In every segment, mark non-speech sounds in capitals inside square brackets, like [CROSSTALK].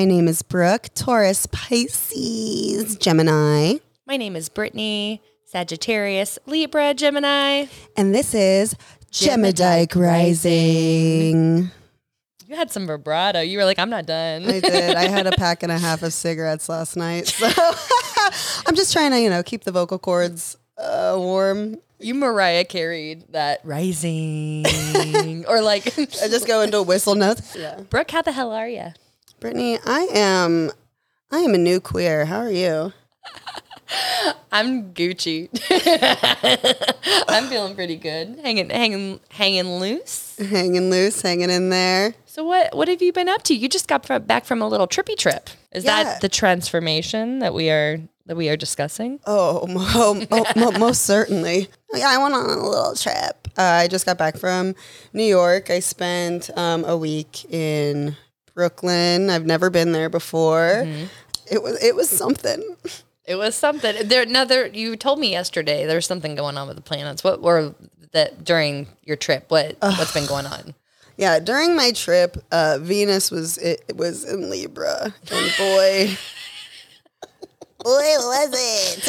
My name is Brooke, Taurus, Pisces, Gemini. My name is Brittany, Sagittarius, Libra, Gemini. And this is Gemidike Rising. You had some vibrato. You were like, I'm not done. I did. I had a [LAUGHS] pack and a half of cigarettes last night. So [LAUGHS] I'm just trying to, you know, keep the vocal cords uh, warm. You Mariah carried that rising, [LAUGHS] or like, I just go into whistle notes. Yeah. Brooke, how the hell are you? Brittany, I am, I am a new queer. How are you? [LAUGHS] I'm Gucci. [LAUGHS] I'm feeling pretty good. Hanging, hanging, hanging loose. Hanging loose, hanging in there. So what, what have you been up to? You just got fro- back from a little trippy trip. Is Yeah. that the transformation that we are that we are discussing? Oh, [LAUGHS] mo- oh, most certainly. Yeah, I went on a little trip. Uh, I just got back from New York. I spent um, a week in Brooklyn. I've never been there before. It was it was something. It was something. There, another. You told me yesterday there's something going on with the planets. What were that during your trip? What what's been going on? Yeah, during my trip, uh, Venus was it, it was in Libra, and boy, [LAUGHS] boy was it.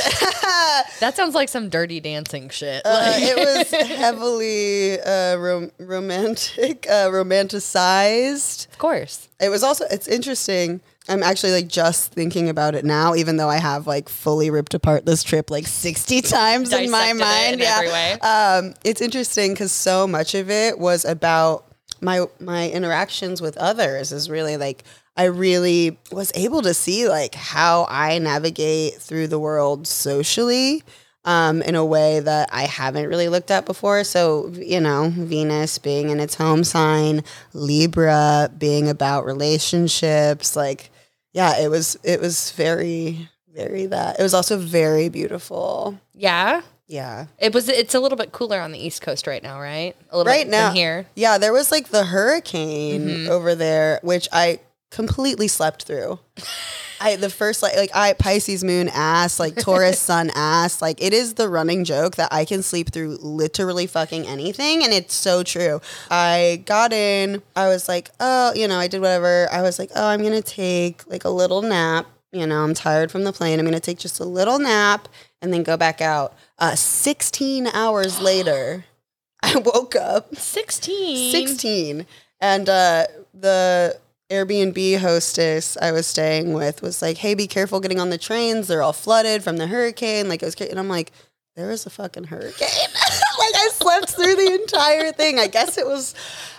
[LAUGHS] That sounds like some dirty dancing shit. Uh, it was [LAUGHS] heavily uh, rom- romantic, uh, romanticized. of course. It was also it's interesting. I'm actually like just thinking about it now, even though I have like fully ripped apart this trip like 60 [LAUGHS] times in my mind. in yeah. every way. Um, it's interesting because so much of it was about my my interactions with others. Is really like I really was able to see like how I navigate through the world socially. Um, in a way that I haven't really looked at before. So, you know, Venus being in its home sign, Libra being about relationships, like, yeah, it was, it was very, very that. It was also very beautiful. Yeah. Yeah. It was. It's a little bit cooler on the East Coast right now, right? A little right bit now here. Yeah, there was like the hurricane Mm-hmm. over there, which I completely slept through. I the first like like I Pisces moon ass, like Taurus [LAUGHS] sun ass, like it is the running joke that I can sleep through literally fucking anything and it's so true. I got in, I was like, "Oh, you know, I did whatever. I was like, "Oh, I'm going to take like a little nap. You know, I'm tired from the plane. I'm going to take just a little nap and then go back out." Uh 16 hours [GASPS] later, I woke up Sixteen. 16 and uh the airbnb hostess i was staying with was like hey be careful getting on the trains. They're all flooded from the hurricane. Like it was and i'm like there was a fucking hurricane. [LAUGHS] Like i slept through the entire thing. I guess it was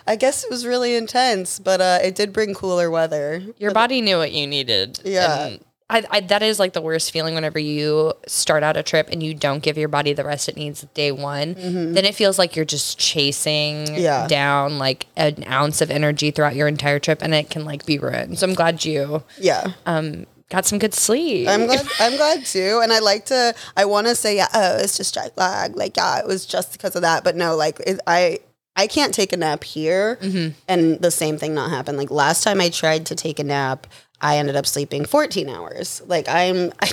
i guess it was really intense but uh it did bring cooler weather. Your body knew what you needed. Yeah. And I, I, that is like the worst feeling whenever you start out a trip and you don't give your body the rest it needs day one. Then it feels like you're just chasing Mm-hmm. Yeah. down like an ounce of energy throughout your entire trip and it can like be ruined. So I'm glad you yeah um, got some good sleep. I'm glad. I'm glad too, and I like to. I want to say, yeah, oh, it's just jet lag. Like, yeah, it was just because of that. But no, like, it, I I can't take a nap here, and the same thing not happen. Like last time I tried to take a nap, I ended up sleeping 14 hours. Like I'm. I,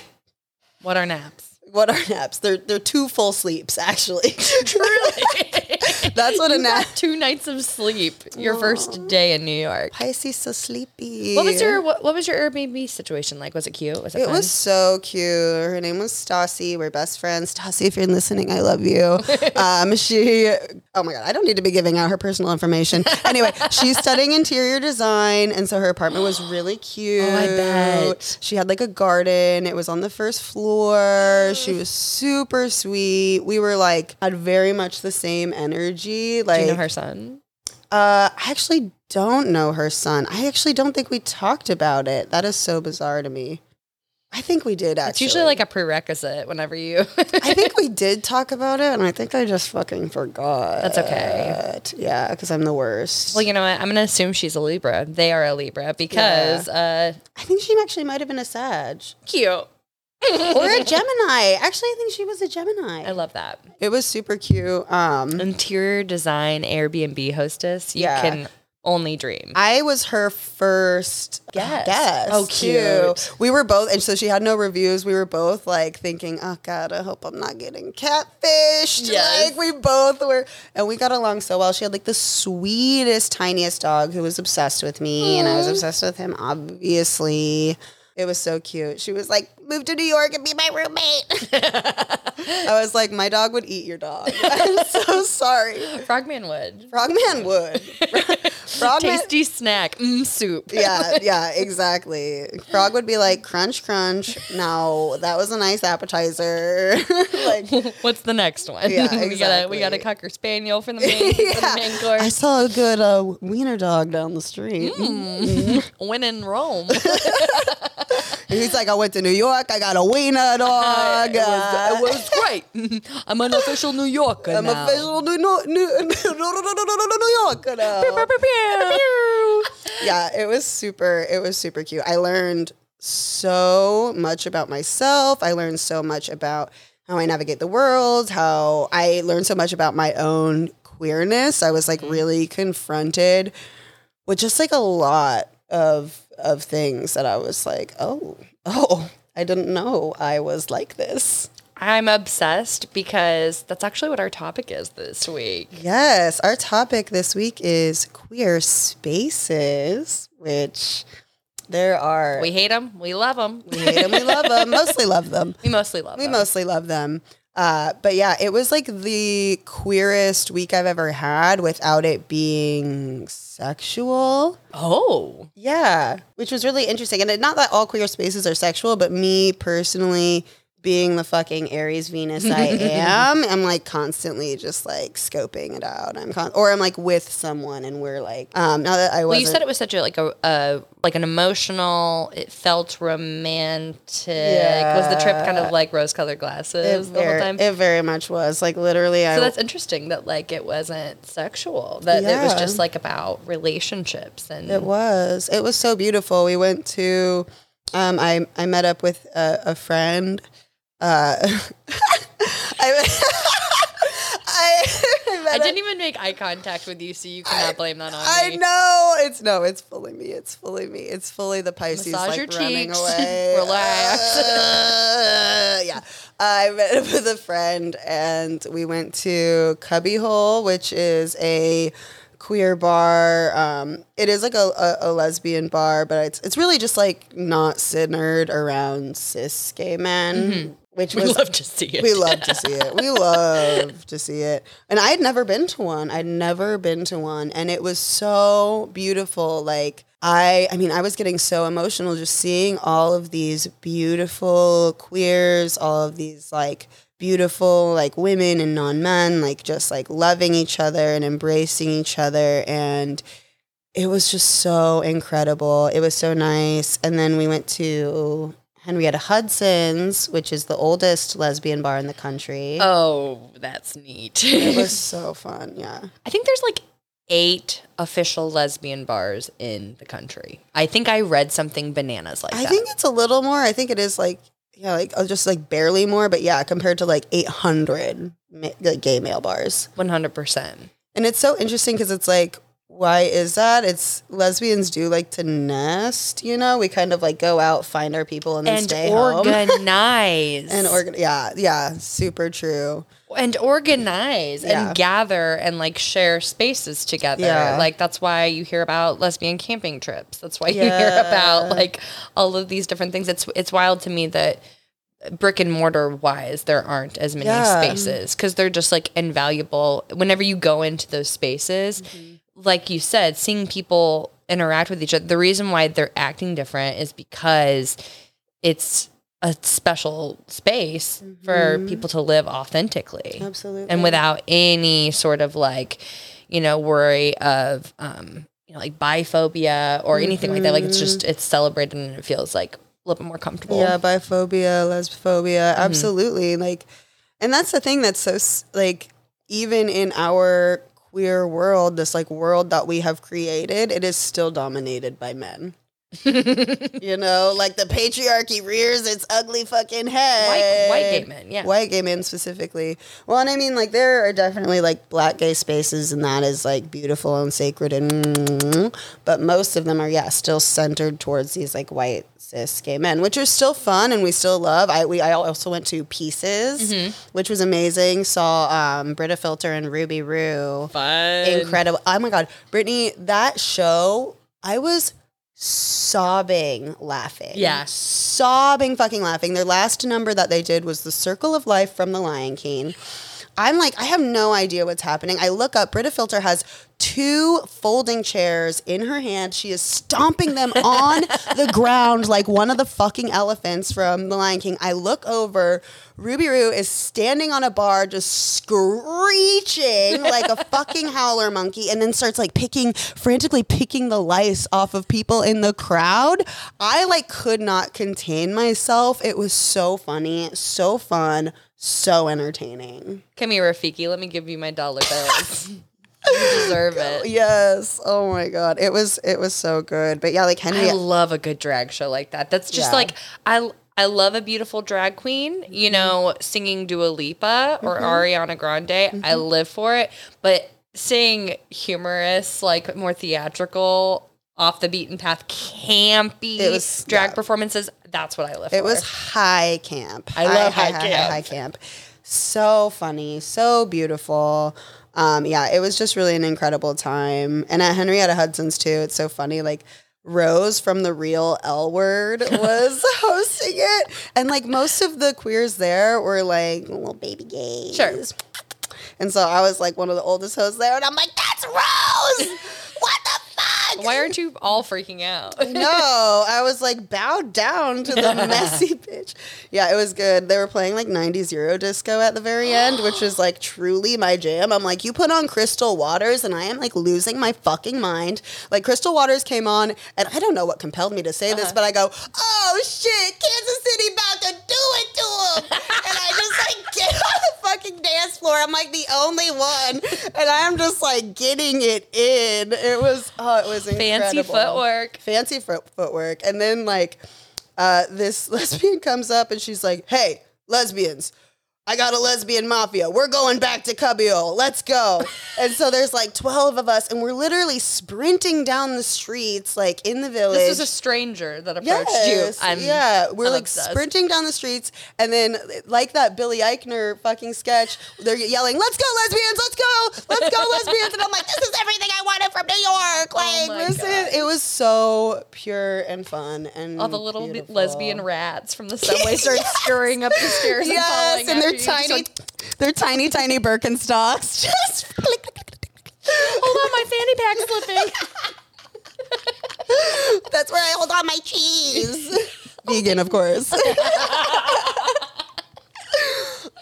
what are naps? what are naps? They're they're two full sleeps actually. Really? [LAUGHS] That's what a nap. two nights of sleep your first day in New York. Pisces so sleepy. What was your what, what was your Airbnb situation like? Was it cute? Was it, It fun? was so cute. Her name was Stassi. We're best friends. Stassi, if you're listening, I love you. [LAUGHS] um, she, oh my God, I don't need to be giving out her personal information. Anyway, she's studying interior design. And so her apartment was really [GASPS] cute. Oh, I bet. She had like a garden. It was on the first floor. She was super sweet. We were like, had very much the same energy. Like, Do you know her son? uh, I actually don't know her son. I actually don't think we talked about it. That is so bizarre to me. I think we did actually. It's usually like a prerequisite whenever you. [LAUGHS] I think we did talk about it, and I think I just fucking forgot. That's okay. Yeah, because I'm the worst. well, you know what? I'm gonna assume she's a Libra. They are a Libra because uh, I think she actually might have been a Sag cute. Or a [LAUGHS] Gemini. Actually, I think she was a Gemini. I love that it was super cute. Um, interior design Airbnb hostess. You Yeah. can only dream. I was her first Guest. guest. Oh, too. cute. We were both, and so she had no reviews. We were both like thinking, "Oh God, I hope I'm not getting catfished." Yes. Like we both were, and we got along so well. She had like the sweetest, tiniest dog who was obsessed with me, and I was obsessed with him. Obviously, it was so cute. She was like, "Move to New York and be my roommate." [LAUGHS] I was like, "My dog would eat your dog." [LAUGHS] I'm so sorry. Frogman would. Frogman would. [LAUGHS] Frogman. Tasty snack. Mm, soup. [LAUGHS] Yeah, yeah, exactly. Frog would be like crunch, crunch. No, that was a nice appetizer. [LAUGHS] like, [LAUGHS] What's the next one? Yeah, we got a we got a cocker spaniel for the main, for the main I saw a good uh, wiener dog down the street. When in Rome. He's like, I went to New York. I got a wiener [LAUGHS] dog. it, was, it was [LAUGHS] great. [LAUGHS] I'm an official New Yorker I'm now. official New, New, New, New Yorker now. yeah, it was super. It was super cute. I learned so much about myself. I learned so much about how I navigate the world. How I learned so much about my own queerness. I was like mm-hmm. really confronted with just like a lot of of things that I was like, oh, [LAUGHS] oh, I didn't know I was like this. I'm obsessed because that's actually what our topic is this week. Yes, our topic this week is queer spaces, which there are. We hate them. We love them. We hate them, we love them, [LAUGHS] mostly love them. We mostly love We them. mostly love them. Uh, but yeah, it was like the queerest week I've ever had without it being sexual. oh. Yeah, which was really interesting. And it, not that all queer spaces are sexual, but me personally, being the fucking Aries Venus I [LAUGHS] am, I'm like constantly just like scoping it out. I'm con- or I'm like with someone and we're like, um, now that I Well, wasn't. you said it was such a like a, a like an emotional. It felt romantic. Yeah. Was the trip kind of like rose-colored glasses it glasses the whole very, time? it very much was like literally. I so that's interesting that like it wasn't sexual. That it was Yeah. just like about relationships and It was. It was so beautiful. We went to. Um, I I met up with a, a friend. Uh, [LAUGHS] [LAUGHS] I, I, I I didn't even make eye contact with you, so you cannot blame that on I me. know it's no, it's fully me. It's fully me. It's fully the Pisces Massage like your running cheeks. [LAUGHS] away. Relax. Uh, yeah, I met up with a friend, and we went to Cubbyhole, which is a queer bar. Um, it is like a, a, a lesbian bar, but it's it's really just like not centered around cis gay men. Which We was love to see it. we love to see it. We [LAUGHS] love to see it. And I had never been to one. I'd never been to one. And it was so beautiful. Like I I mean, I was getting so emotional just seeing all of these beautiful queers, all of these like beautiful like women and non-men like just like loving each other and embracing each other and it was just so incredible. It was so nice. And then we went to Henrietta Hudson's, which is the oldest lesbian bar in the country. Oh, that's neat. It was [LAUGHS] so fun. Yeah. I think there's like eight official lesbian bars in the country. I think I read something bananas like I that. think it's a little more. I think it is like, yeah, like uh, just like barely more, but yeah, compared to like 800 ma- like gay male bars. 100%. And it's so interesting because it's like, why is that? It's lesbians do like to nest, you know? We kind of like go out, find our people, and then And stay home. And [LAUGHS] organize. And organ, yeah, yeah, super true. and organize Yeah. and gather and like share spaces together. Yeah. Like that's why you hear about lesbian camping trips. That's why you hear about like all of these different things. It's it's wild to me that brick and mortar wise there aren't as many Yeah. spaces because they're just like invaluable whenever you go into those spaces mm-hmm. Like you said seeing people interact with each other the reason why they're acting different is because it's a special space for people to live authentically Absolutely. and without any sort of like you know worry of um you know like biphobia or anything like that like it's just it's celebrated and it feels like a little bit more comfortable Yeah, biphobia, lesbophobia, Mm-hmm. absolutely. Like, and that's the thing that's so like even in our queer world, this like world that we have created, it is still dominated by men. [LAUGHS] you know, like the patriarchy rears its ugly fucking head. White, white gay men, yeah. White gay men specifically. Well, and I mean, like, there are definitely like black gay spaces, and that is like beautiful and sacred, and but most of them are, yeah, still centered towards these like white cis gay men, which are still fun and we still love. I we I also went to Pieces, Mm-hmm. which was amazing. Saw um, Brita Filter and Ruby Roo Fun. incredible. Oh my god, Brittany, that show, I was sobbing laughing. Yeah. Sobbing fucking laughing. Their last number that they did was The Circle of Life from The Lion King. I'm like, I have no idea what's happening. I look up, Brita Filter has two folding chairs in her hand. She is stomping them [LAUGHS] on the ground like one of the fucking elephants from The Lion King. I look over, Ruby Roo is standing on a bar just screeching like a [LAUGHS] fucking howler monkey and then starts like picking, frantically picking the lice off of people in the crowd. I like could not contain myself. It was so funny, so fun, so entertaining. Come here, Rafiki. Let me give you my dollar bills. [LAUGHS] you deserve it. Yes. Oh my god. It was it was so good. But yeah, like Henry I love a good drag show like that. That's just Yeah. like I I love a beautiful drag queen, Mm-hmm. you know, singing Dua Lipa or Ariana Grande. I Mm-hmm. live for it. But seeing humorous, like more theatrical, off the beaten path, campy It was- drag yeah. performances, that's what I live it for. was high camp. I love high camp. high camp. So funny, so beautiful. Um, yeah, it was just really an incredible time. And at Henrietta Hudson's too, it's so funny. Like Rose from the real L word [LAUGHS] was hosting it. And like most of the queers there were like little baby gays. Sure. And so I was like one of the oldest hosts there, and I'm like, that's Rose! [LAUGHS] what the fuck? Why aren't you all freaking out? no, I was like bowed down to the [LAUGHS] messy bitch. Yeah, it was good. They were playing like 90s Euro disco at the very end, [GASPS] which is like truly my jam. I'm like, you put on Crystal Waters, and I am like losing my fucking mind. Like, Crystal Waters came on, and I don't know what compelled me to say this, uh-huh. but I go, oh shit, Kansas City about to do it to him. and I just like [LAUGHS] get the fucking dance floor. I'm like the only one, and I'm just like getting it in. It was, oh, it was incredible. Fancy footwork. fancy foot footwork. And then like uh, this [LAUGHS] lesbian comes up and she's like, "Hey, lesbians." I got a lesbian mafia. We're going back to Cubio. Let's go. [LAUGHS] and so there's like 12 of us, and we're literally sprinting down the streets, like in the village. This was a stranger that approached Yes, you. I'm, yeah, we're I'm like obsessed. sprinting down the streets, and then like that Billy Eichner fucking sketch, they're yelling, "Let's go, lesbians! Let's go! Let's go, lesbians!" And I'm like, "This is everything I wanted from New York!" Oh like, Oh this God. is it was so pure and fun, and All the little beautiful. lesbian rats from the subway start [LAUGHS] scurrying up the stairs and Yes, falling and they're after you. Just tiny, like, they're tiny, tiny Birkenstocks. [LAUGHS] Just click, click, click. Hold on, my fanny pack's slipping. That's where I hold on my cheese. [LAUGHS] Vegan, of course. [LAUGHS]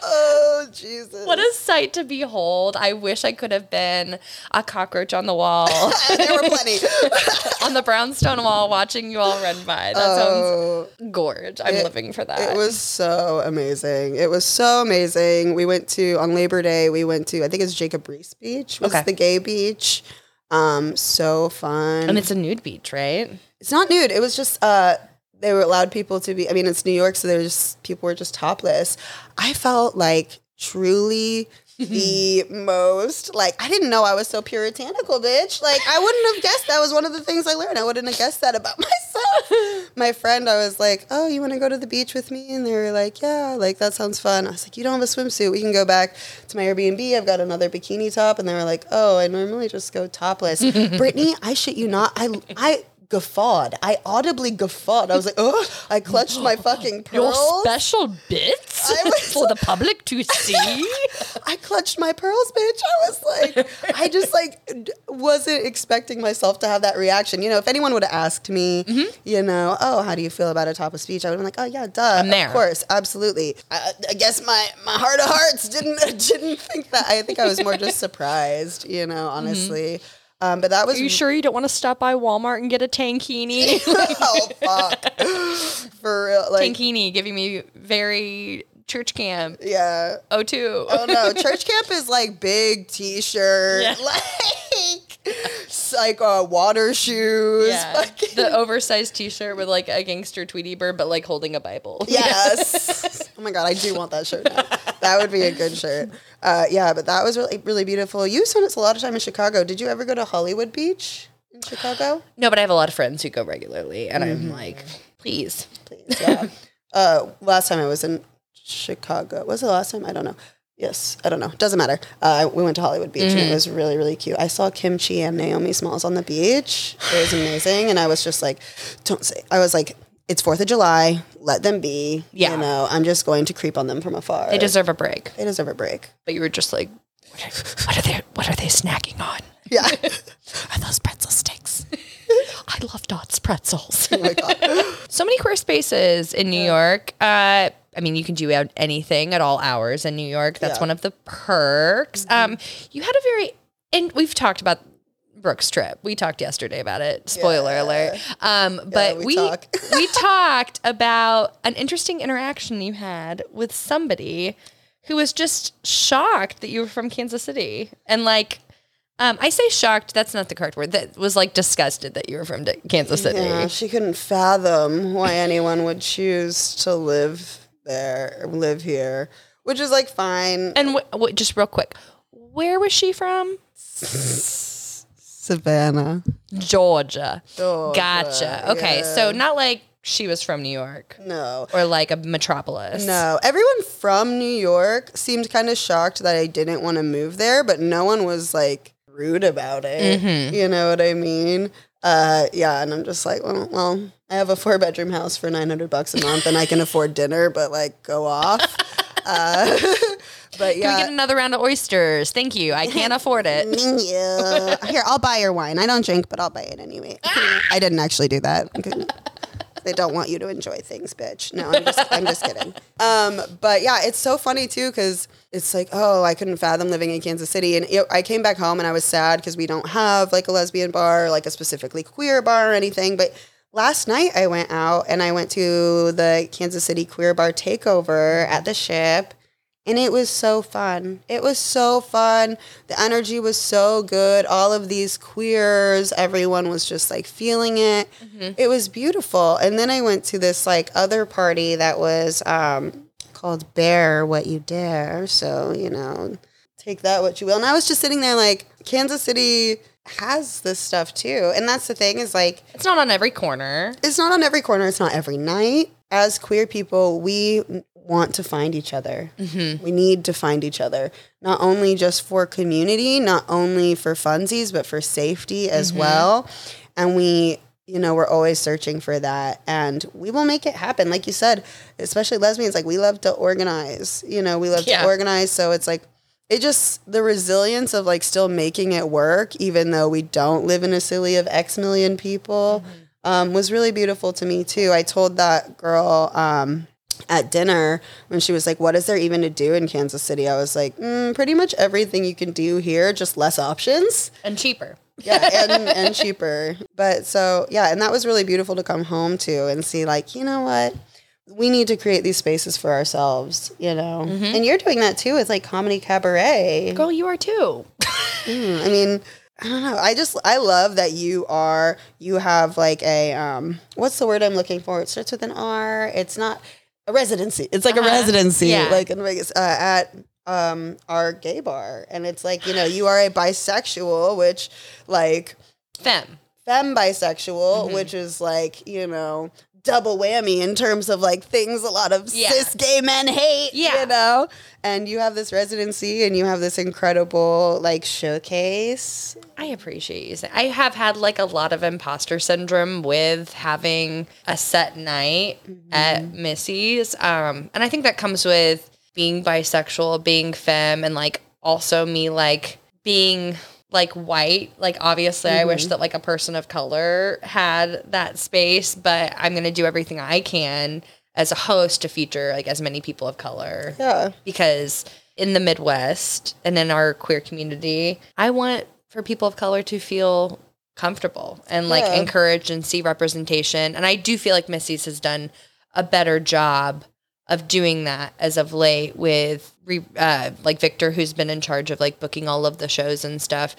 oh Jesus! What a sight to behold. I wish I could have been a cockroach on the wall, [LAUGHS] there were plenty. [LAUGHS] on the brownstone wall, watching you all run by. That Oh, sounds gorge. I'm it- living for that. it was so amazing. It was so amazing. We went to on Labor Day. We went to I think it's Jacob Riis Beach. Was Okay. the gay beach. Um, so fun. and it's a nude beach, right? It's not nude. It was just uh they were allowed people to be I mean it's New York so there's people were just topless. I felt like truly [LAUGHS] the most like I didn't know I was so puritanical, bitch. Like I wouldn't have guessed that was one of the things I learned. I wouldn't have guessed that about [LAUGHS] myself. My friend, I was like, "Oh, you want to go to the beach with me?" And they were like, "Yeah, like that sounds fun." I was like, "You don't have a swimsuit. We can go back to my Airbnb. I've got another bikini top." And they were like, "Oh, I normally just go topless." [LAUGHS] Brittany, I shit you not. I I guffawed. I audibly guffawed. I was like, "Oh!" I clutched my [GASPS] fucking Your special bits [LAUGHS] for the public to [LAUGHS] see. I clutched my pearls, bitch. I was like, I just like wasn't expecting myself to have that reaction. You know, if anyone would have asked me, mm-hmm. you know, oh, how do you feel about a top of speech? I would have been like, oh yeah, duh, I'm there. of course, absolutely. I, I guess my my heart of hearts didn't [LAUGHS] didn't think that. I think I was more just surprised, you know, mm-hmm. honestly. Um, but that was Are you sure you don't want to stop by Walmart and get a tankini? [LAUGHS] oh fuck [LAUGHS] for real. Like tankini giving me very church camp. yeah. Oh, two. Oh no, [LAUGHS] church camp is like big t-shirt, Yeah. like [LAUGHS] like uh, water shoes. Yeah. fucking- the oversized T-shirt with like a gangster Tweety bird, but like holding a Bible. [LAUGHS] Yes. oh my god, I do want that shirt. Now. That would be a good shirt. Uh, yeah, but that was really really beautiful. You spent a lot of time in Chicago. Did you ever go to Hollywood Beach in Chicago? No, but I have a lot of friends who go regularly, and Mm-hmm. I'm like, please. Please. Yeah. uh, last time I was in Chicago. Was the last time? I don't know. Yes, I don't know. Doesn't matter. Uh, we went to Hollywood Beach and it was really, really cute. I saw Kim Chi and Naomi Smalls on the beach. It was amazing, and I was just like, "Don't say." I was like, "It's Fourth of July. Let them be." Yeah. you know, I'm just going to creep on them from afar. They deserve a break. They deserve a break. But you were just like, what are, what are they? What are they snacking on? Yeah. [LAUGHS] Are those pretzel sticks? [LAUGHS] I love Dot's pretzels. oh my god. [LAUGHS] so many queer spaces in New York. Uh, I mean, you can do anything at all hours in New York. That's Yeah. one of the perks. Um, you had a very, and we've talked about Brooke's trip. We talked yesterday about it. Spoiler Yeah. alert. Um, but we we talk. [LAUGHS] we talked about an interesting interaction you had with somebody who was just shocked that you were from Kansas City and like. Um, I say shocked. That's not the correct word. That was like disgusted that you were from D- Kansas City. Yeah, she couldn't fathom why anyone would choose to live there, live here, which is like fine. And w- w- just real quick, where was she from? Savannah. Georgia. Georgia, Gotcha. Okay, yeah. so not like she was from New York No. or like a metropolis. No, everyone from New York seemed kind of shocked that I didn't want to move there, but no one was like rude about it. Mm-hmm. You know what I mean? Uh, yeah, and I'm just like, well, well, I have a four bedroom house for 900 bucks a month, and I can afford dinner, but like, go off. uh, [LAUGHS] but Can yeah, we get another round of oysters? Thank you. I can't afford it. [LAUGHS] yeah. Here, I'll buy your wine. I don't drink, but I'll buy it anyway. [LAUGHS] I didn't actually do that. They don't want you to enjoy things, bitch. No, I'm just, I'm just kidding. Um, but yeah, it's so funny too because it's like, oh, I couldn't fathom living in Kansas City, and it, I came back home and I was sad because we don't have like a lesbian bar, like a specifically queer bar or anything. But last night I went out and I went to the Kansas City Queer Bar Takeover at the Ship. And it was so fun. It was so fun. The energy was so good. All of these queers, everyone was just like feeling it. It was beautiful. And then I went to this like other party that was um, called Bear What You Dare. So, you know, take that what you will. And I was just sitting there like, Kansas City has this stuff too. And that's the thing is like, It's not on every corner. it's not on every corner. It's not every night. As queer people, we want to find each other. Mm-hmm. We need to find each other, not only just for community, not only for funsies, but for safety as mm-hmm. well. And we, you know, we're always searching for that, and we will make it happen. Like you said, especially lesbians, like we love to organize. You know, we love Yeah. to organize. So it's like it just the resilience of like still making it work even though we don't live in a city of x million people um, was really beautiful to me too. I told that girl um, at dinner when she was like what is there even to do in kansas city? I was like mm, pretty much everything you can do here just less options. And cheaper. yeah and, [LAUGHS] and cheaper. But so yeah and that was really beautiful to come home to and see like you know what we need to create these spaces for ourselves you know and you're doing that too with like comedy cabaret Girl, you are too. [LAUGHS] Mm, I mean, I don't know. I just I love that you are you have like a um what's the word I'm looking for? It starts with an R. It's not a residency. It's like a Uh-huh. residency Yeah. like in Vegas uh, at um our gay bar and it's like, you know, you are a bisexual which like Femme. femme bisexual, Mm-hmm. which is like, you know, double whammy in terms of like things a lot of Yeah. cis gay men hate, Yeah. you know? And you have this residency and you have this incredible like showcase. I appreciate you saying. I have had like a lot of imposter syndrome with having a set night at Missie's, um, and I think that comes with being bisexual, being femme, and like also me like being like white. Like obviously, I wish mm-hmm. that like a person of color had that space, but I'm gonna do everything I can as a host to feature like as many people of color Yeah. because in the Midwest and in our queer community, I want for people of color to feel comfortable and like Yeah. encouraged and see representation. And I do feel like Missie's has done a better job of doing that as of late with re, uh, like Victor, who's been in charge of like booking all of the shows and stuff.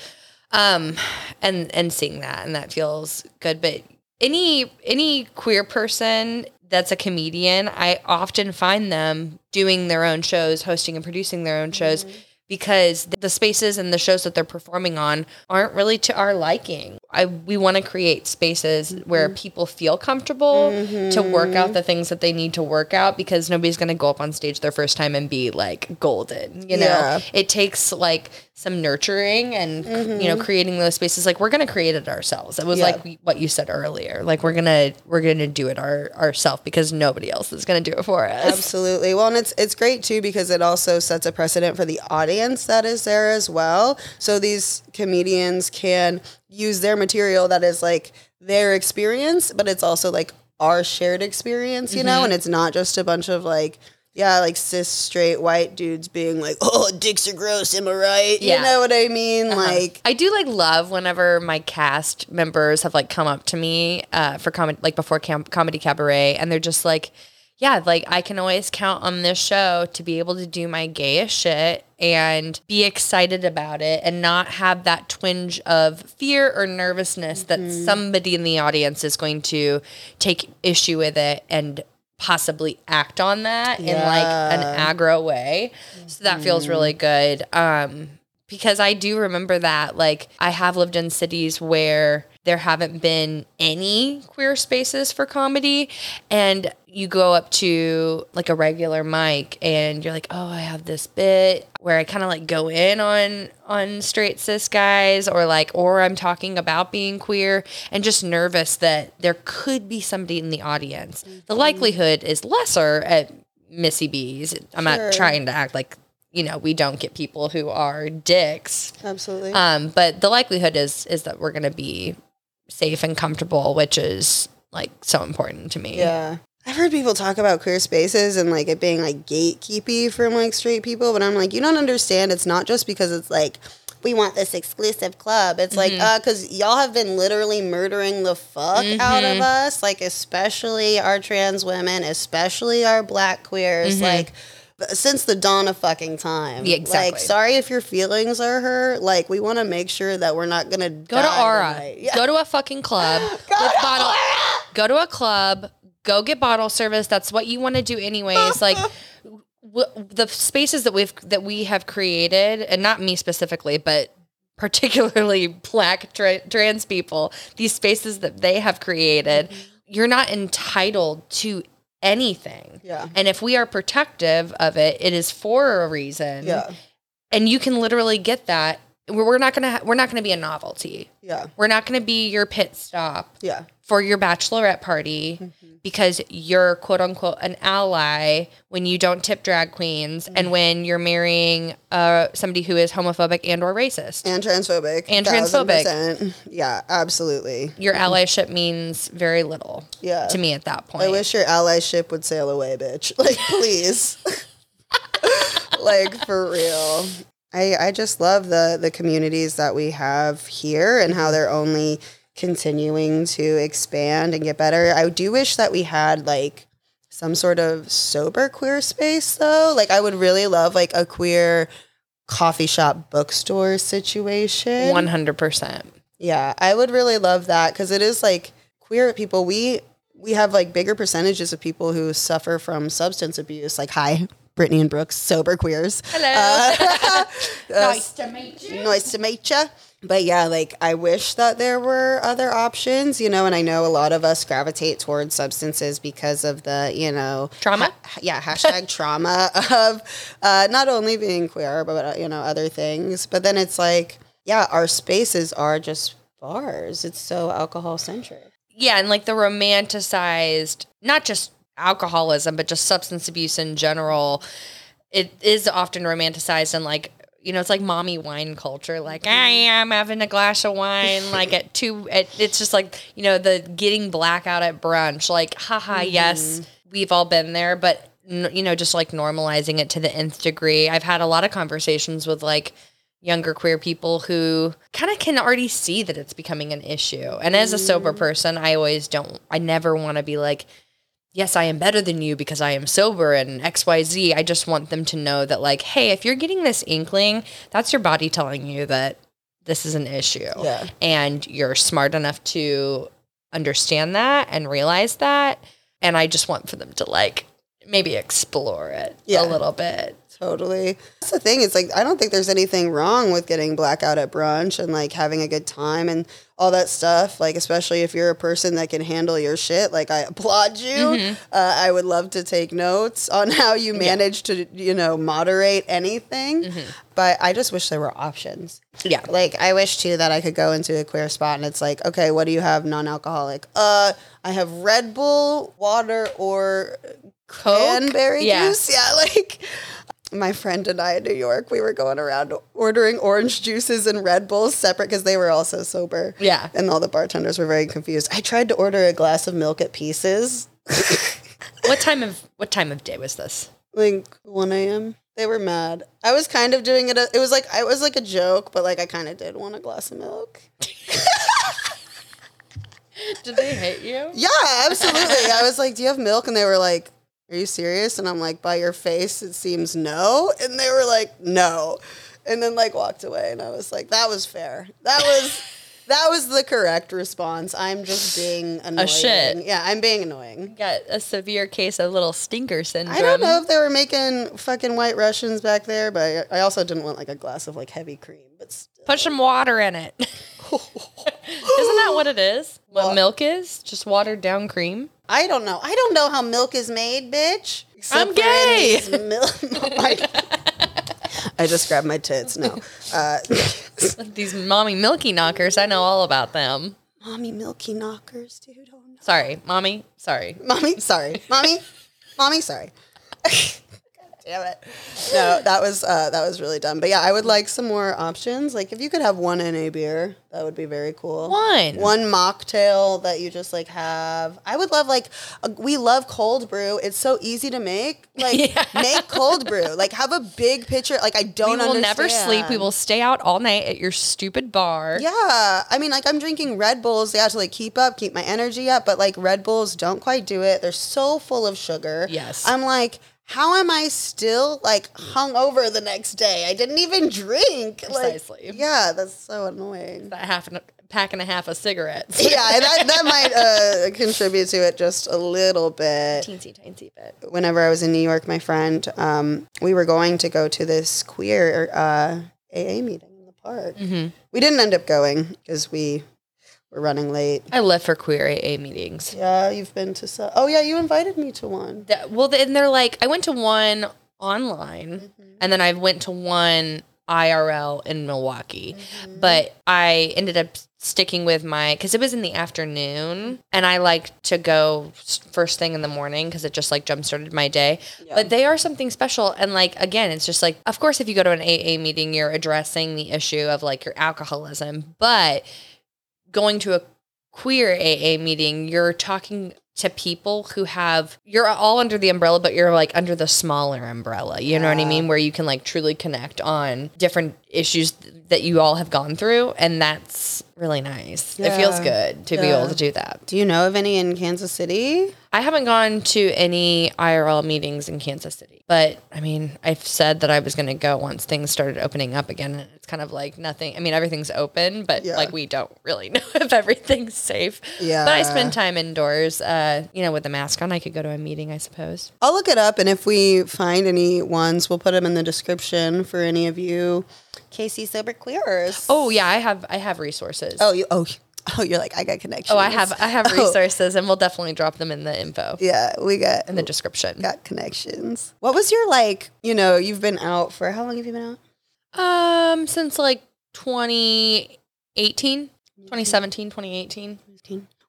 um and and seeing that and that feels good but any any queer person that's a comedian i often find them doing their own shows hosting and producing their own shows because the spaces and the shows that they're performing on aren't really to our liking. I we want to create spaces where mm-hmm. people feel comfortable to work out mm-hmm. the things that they need to work out because nobody's going to go up on stage their first time and be like golden, you know. Yeah. It takes like some nurturing and you know creating those spaces like we're going to create it ourselves. It was Yeah. like we- what you said earlier. Like we're going to we're going to do it our ourselves because nobody else is going to do it for us. Absolutely. Well, and it's it's great too because it also sets a precedent for the audience that is there as well. So these comedians can use their material that is like their experience, but it's also like our shared experience, you Mm-hmm. know, and it's not just a bunch of like yeah, like cis straight white dudes being like, "Oh, dicks are gross, am I right?" Yeah. You know what I mean? Like I do like love whenever my cast members have like come up to me uh, for comedy, like before cam- comedy cabaret, and they're just like, "Yeah, like I can always count on this show to be able to do my gayest shit and be excited about it, and not have that twinge of fear or nervousness that somebody in the audience is going to take issue with it and." Possibly act on that in like an aggro way. So that feels really good. Um because I do remember that. Like, I have lived in cities where there haven't been any queer spaces for comedy, and you go up to like a regular mic, and you're like, "Oh, I have this bit where I kind of like go in on on straight cis guys, or like, or I'm talking about being queer, and just nervous that there could be somebody in the audience. The likelihood is lesser at Missie B's. I'm Sure. not trying to act like you know we don't get people who are dicks absolutely. um but the likelihood is is that we're gonna be safe and comfortable which is like so important to me Yeah. I've heard people talk about queer spaces and like it being like gatekeepy from like straight people, but I'm like, you don't understand. It's not just because it's like, we want this exclusive club. It's like, mm-hmm. uh, because y'all have been literally murdering the fuck out of mm-hmm. us, like, especially our trans women, especially our black queers, mm-hmm. like, since the dawn of fucking time. Yeah, exactly. Like, sorry if your feelings are hurt. Like, we want to make sure that we're not gonna go to aura Yeah. go to a fucking club [GASPS] with bottle go to a club go get bottle service that's what you want to do anyways [LAUGHS] like w- the spaces that we've that we have created and not me specifically but particularly [LAUGHS] black tra- trans people these spaces that they have created mm-hmm. you're not entitled to anything Yeah. and if we are protective of it it is for a reason Yeah. and you can literally get that we're not gonna ha- we're not gonna be a novelty Yeah. we're not going to be your pit stop Yeah. for your bachelorette party mm-hmm. because you're quote unquote an ally when you don't tip drag queens and mm-hmm. when you're marrying uh, somebody who is homophobic and or racist. and transphobic And transphobic. percent. yeah absolutely your mm-hmm. allyship means very little Yeah. to me at that point. i wish your allyship would sail away bitch [LAUGHS] like please [LAUGHS] like for real i i just love the the communities that we have here and how they're only continuing to expand and get better i do wish that we had like some sort of sober queer space though like i would really love like a queer coffee shop bookstore situation 100%. yeah, I would really love that because it is like queer people. We we have like bigger percentages of people who suffer from substance abuse. Like, hi, Brittany and Brooks, sober queers. Hello. [LAUGHS] Uh, nice to meet you. nice to meet you. But yeah, like I wish that there were other options, you know, and I know a lot of us gravitate towards substances because of the, you know, Trauma? ha- yeah, hashtag [LAUGHS] trauma of uh, not only being queer, but, uh, you know, other things. But then it's like, yeah, our spaces are just bars. It's so alcohol centric. yeah, and like the romanticized, not just alcoholism, but just substance abuse in general, it is often romanticized and like you know, it's like mommy wine culture. Like I am having a glass of wine, [LAUGHS] like at two. At, it's just like you know the getting blackout at brunch. Like, haha, mm-hmm. yes, we've all been there, but n- you know, just like normalizing it to the nth degree. I've had a lot of conversations with like younger queer people who kind of can already see that it's becoming an issue. And as a sober mm-hmm. person, I always don't, I never want to be like, yes, I am better than you because I am sober and XYZ. I just want them to know that, like, hey, if you're getting this inkling, that's your body telling you that this is an issue. Yeah. And you're smart enough to understand that and realize that. And I just want for them to like maybe explore it Yeah. a little bit. Totally. That's the thing. It's like I don't think there's anything wrong with getting blackout at brunch and like having a good time and all that stuff. Like especially if you're a person that can handle your shit. Like I applaud you. Mm-hmm. Uh, I would love to take notes on how you manage to you know moderate anything. Mm-hmm. But I just wish there were options. Yeah. Like I wish too that I could go into a queer spot and it's like, okay, what do you have non-alcoholic? Uh, I have Red Bull, water, or Coke? cranberry Yeah. juice. Yeah, [LAUGHS] like my friend and I in New York, we were going around ordering orange juices and Red Bulls separate because they were also sober. Yeah. And all the bartenders were very confused. I tried to order a glass of milk at Pieces, [LAUGHS] What time of what time of day was this? like 1 a.m. They were mad. I was kind of doing it. a- It was like I was like a joke, but like I kind of did want a glass of milk. [LAUGHS] Did they hate you? Yeah, absolutely. I was like, "Do you have milk?" And they were like, "Are you serious?" And I'm like, "By your face, it seems no." And they were like, "No," and then like walked away. And I was like, "That was fair. That was [LAUGHS] that was the correct response. I'm just being annoying. shit. Yeah, I'm being annoying." Got a severe case of little stinker syndrome. I don't know if they were making fucking white Russians back there, but I also didn't want like a glass of like heavy cream. But still. Put some water in it. [LAUGHS] [LAUGHS] Isn't that what it is? What What? milk is? Just watered down cream? I don't know. I don't know how milk is made, bitch. I'm gay. Mil- [LAUGHS] I just grabbed my tits. No. Uh, [LAUGHS] These mommy milky knockers, I know all about them. mommy milky knockers, dude. Oh no. Sorry, mommy. Sorry. Mommy, sorry. Mommy, mommy, sorry. [LAUGHS] Damn it. No, that was uh, that was really dumb. But yeah, I would like some more options. Like if you could have one NA beer, that would be very cool. One. One mocktail that you just like have. I would love like uh, we love cold brew. It's so easy to make. [LAUGHS] Like Yeah. make cold brew. Like have a big pitcher. Like I don't We will never sleep. We will stay out all night at your stupid bar. Yeah, I mean, like I'm drinking Red Bulls, yeah, to like keep up, keep my energy up, but like Red Bulls don't quite do it. They're so full of sugar. Yes. I'm like, how am I still like hungover the next day? I didn't even drink. Like, Precisely. yeah, that's so annoying. That half pack and a half of cigarettes. [LAUGHS] yeah, that that might uh, contribute to it just a little bit. teensy tiny bit. Whenever I was in New York, my friend, um, we were going to go to this queer uh, AA meeting in the park. Mm-hmm. We didn't end up going because we were running late. I live for queer AA meetings. Yeah, you've been to so. Oh yeah, you invited me to one. That- well, and they're like, I went to one online, Mm-hmm. and then I went to one IRL in Milwaukee, Mm-hmm. but I ended up sticking with my because it was in the afternoon, and I like to go first thing in the morning because it just like jump started my day. But they are something special, and like again, it's just like, of course, if you go to an AA meeting, you're addressing the issue of like your alcoholism, but going to a queer AA meeting, you're talking to people who have you're all under the umbrella, but you're like under the smaller umbrella. You know what I mean? Where you can like truly connect on different issues th- that you all have gone through, and that's really nice. It feels good to be able to do that. Do you know of any in Kansas City? I haven't gone to any IRL meetings in Kansas City, but I mean, I've said that I was going to go once things started opening up again. Kind of like nothing. I mean, everything's open, but Yeah. like we don't really [LAUGHS] know if everything's safe. Yeah. But I spend time indoors, uh, you know, with the mask on. I could go to a meeting, I suppose. I'll look it up, and if we find any ones, we'll put them in the description for any of you Casey sober queers. Oh yeah, I have I have resources. oh, you oh [LAUGHS] oh, you're like I got connections. Oh, I have I have [LAUGHS] Oh, resources, and we'll definitely drop them in the info Yeah, we got in the description. got connections. What was your like? You know, you've been out for how long have you been out? Um, since like 2018, 2017, 2018.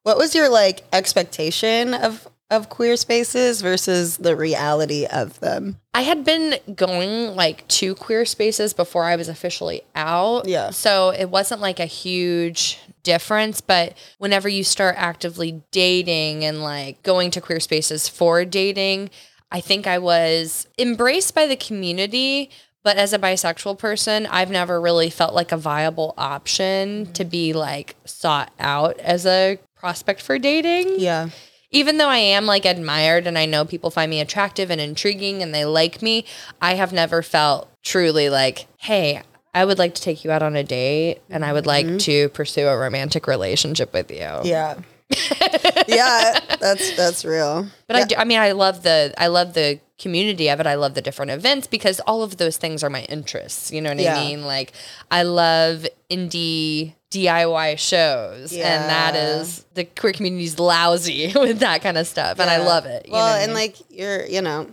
What was your like expectation of of queer spaces versus the reality of them? I had been going like to queer spaces before I was officially out. Yeah. So it wasn't like a huge difference, but whenever you start actively dating and like going to queer spaces for dating, I think I was embraced by the community. But as a bisexual person, I've never really felt like a viable option mm-hmm. to be like sought out as a prospect for dating Yeah. even though I am like admired and I know people find me attractive and intriguing and they like me, I have never felt truly like, hey, I would like to take you out on a date and I would like mm-hmm. to pursue a romantic relationship with you. Yeah. [LAUGHS] yeah, that's that's real. But I do, I mean I love the I love the community of it. I love the different events because all of those things are my interests. You know what Yeah. I mean? Like I love indie DIY shows and that is the queer community's lousy [LAUGHS] with that kind of stuff and I love it. you know Well, what I and mean? like you're, you know,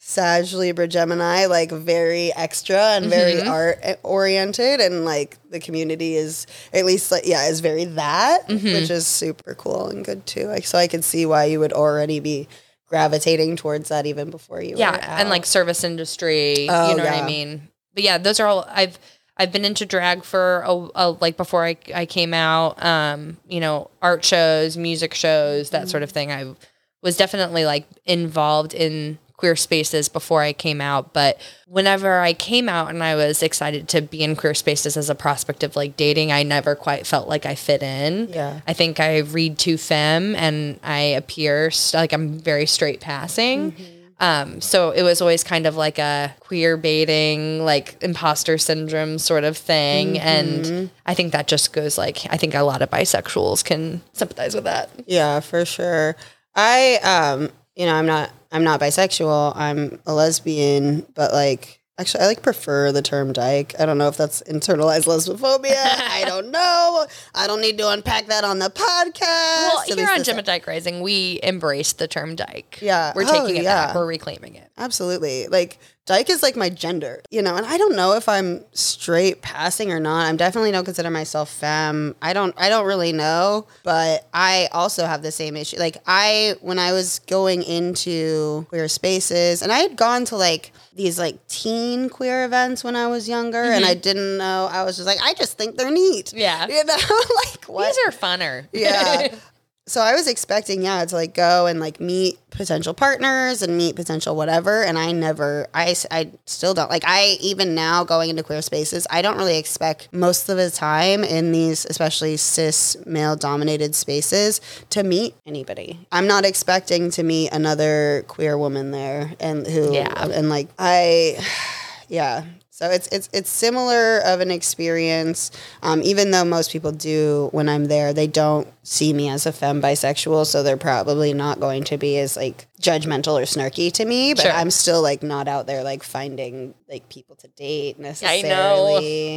Sag Libra Gemini, like very extra and very Mm-hmm. art oriented, and like the community is at least like yeah is very that, Mm-hmm. which is super cool and good too. Like so, I could see why you would already be gravitating towards that even before you yeah and like service industry Oh, you know what i mean? But yeah those are all i've i've been into drag for a, a like before I, I came out um you know art shows music shows that sort of thing. I was definitely like involved in queer spaces before i came out but whenever i came out and i was excited to be in queer spaces as a prospect of like dating i never quite felt like i fit in Yeah. I think I read too femme and I appear st- like I'm very straight passing. Um, so it was always kind of like a queer baiting, like imposter syndrome sort of thing. And I think that just goes like, I think a lot of bisexuals can sympathize with that. Yeah, for sure. I um, you know, I'm not I'm not bisexual. I'm a lesbian, but like actually I like prefer the term dyke. I don't know if that's internalized lesbophobia. [LAUGHS] I don't know. I don't need to unpack that on the podcast. Well, At here on Gemma Dyke Rising, we embrace the term dyke. Yeah. We're Oh, taking it yeah. back. We're reclaiming it. Absolutely. Like dyke is like my gender, you know, and I don't know if I'm straight passing or not. I'm definitely don't consider myself femme. I don't I don't really know, but I also have the same issue. Like I when I was going into queer spaces and I had gone to like these like teen queer events when I was younger and I mm-hmm. didn't know I was just like I just think they're neat. Yeah. You know, [LAUGHS] like what? These are funner. yeah. [LAUGHS] So I was expecting, yeah, to like go and like meet potential partners and meet potential whatever. And I never, I, I still don't like, I even now going into queer spaces, I don't really expect most of the time in these, especially cis male dominated spaces, to meet anybody. I'm not expecting to meet another queer woman there and who, Yeah. and like, I, [SIGHS] yeah. So it's it's it's similar of an experience, um, even though most people do when I'm there, they don't see me as a femme bisexual, so they're probably not going to be as like judgmental or snarky to me. But Sure. I'm still like not out there like finding like people to date I necessarily.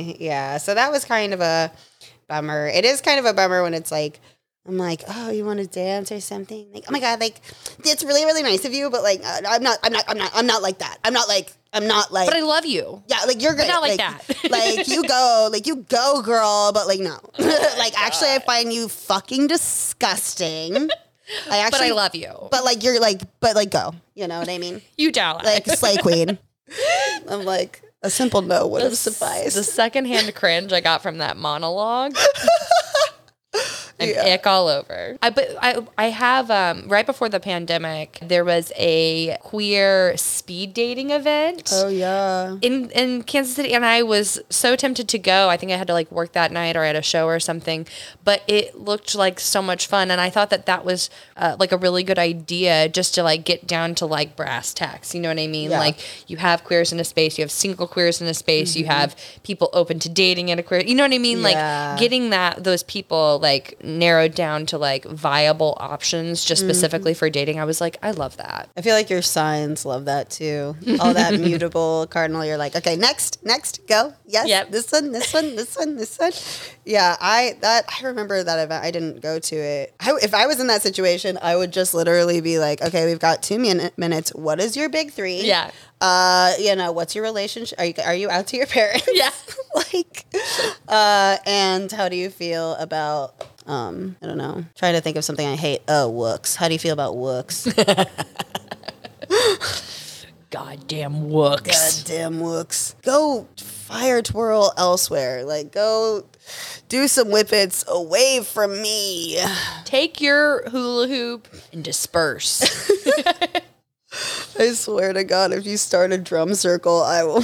know. Yeah, so that was kind of a bummer. It is kind of a bummer when it's like. I'm like, oh, you want to dance or something? Like, oh my god, like, it's really, really nice of you, but like, uh, I'm not, I'm not, I'm not, I'm not like that. I'm not like, I'm not like, But I love you. yeah, like you're good. not like that. [LAUGHS] like you go, like you go, girl. But like no, [LAUGHS] like actually, I find you fucking disgusting. [LAUGHS] I actually, But I love you. But like you're like, but like go. You know what I mean? you don't. Like slay queen. I'm like a simple no would have sufficed. The secondhand cringe I got from that monologue. And Yeah. ick all over. I but I I have um right before the pandemic there was a queer speed dating event. oh yeah. In, in Kansas City, and I was so tempted to go. I think I had to like work that night or at a show or something, but it looked like so much fun, and I thought that that was uh, like a really good idea just to like get down to like brass tacks. You know what I mean? Yeah. Like you have queers in a space, you have single queers in a space, you have people open to dating in a queer. You know what I mean? Mm-hmm. Yeah. Like getting that those people like narrowed down to like viable options just Mm-hmm. specifically for dating. I was like, I love that. I feel like your signs love that too. All that [LAUGHS] mutable cardinal. You're like, okay, next, next, go. Yes, Yep. this one, this one, this one, this one. Yeah, I that I remember that event. I didn't go to it. I, if I was in that situation, I would just literally be like, okay, we've got two min- minutes. What is your big three? Yeah. Uh, you know, what's your relationship? Are you are you out to your parents? Yeah. [LAUGHS] like, uh, and how do you feel about? Um, I don't know. Trying to think of something I hate. Oh, wooks. How do you feel about wooks? [LAUGHS] Goddamn wooks. Goddamn wooks. Go fire twirl elsewhere. Like go do some whippets away from me. Take your hula hoop and disperse. [LAUGHS] I swear to God, if you start a drum circle, I will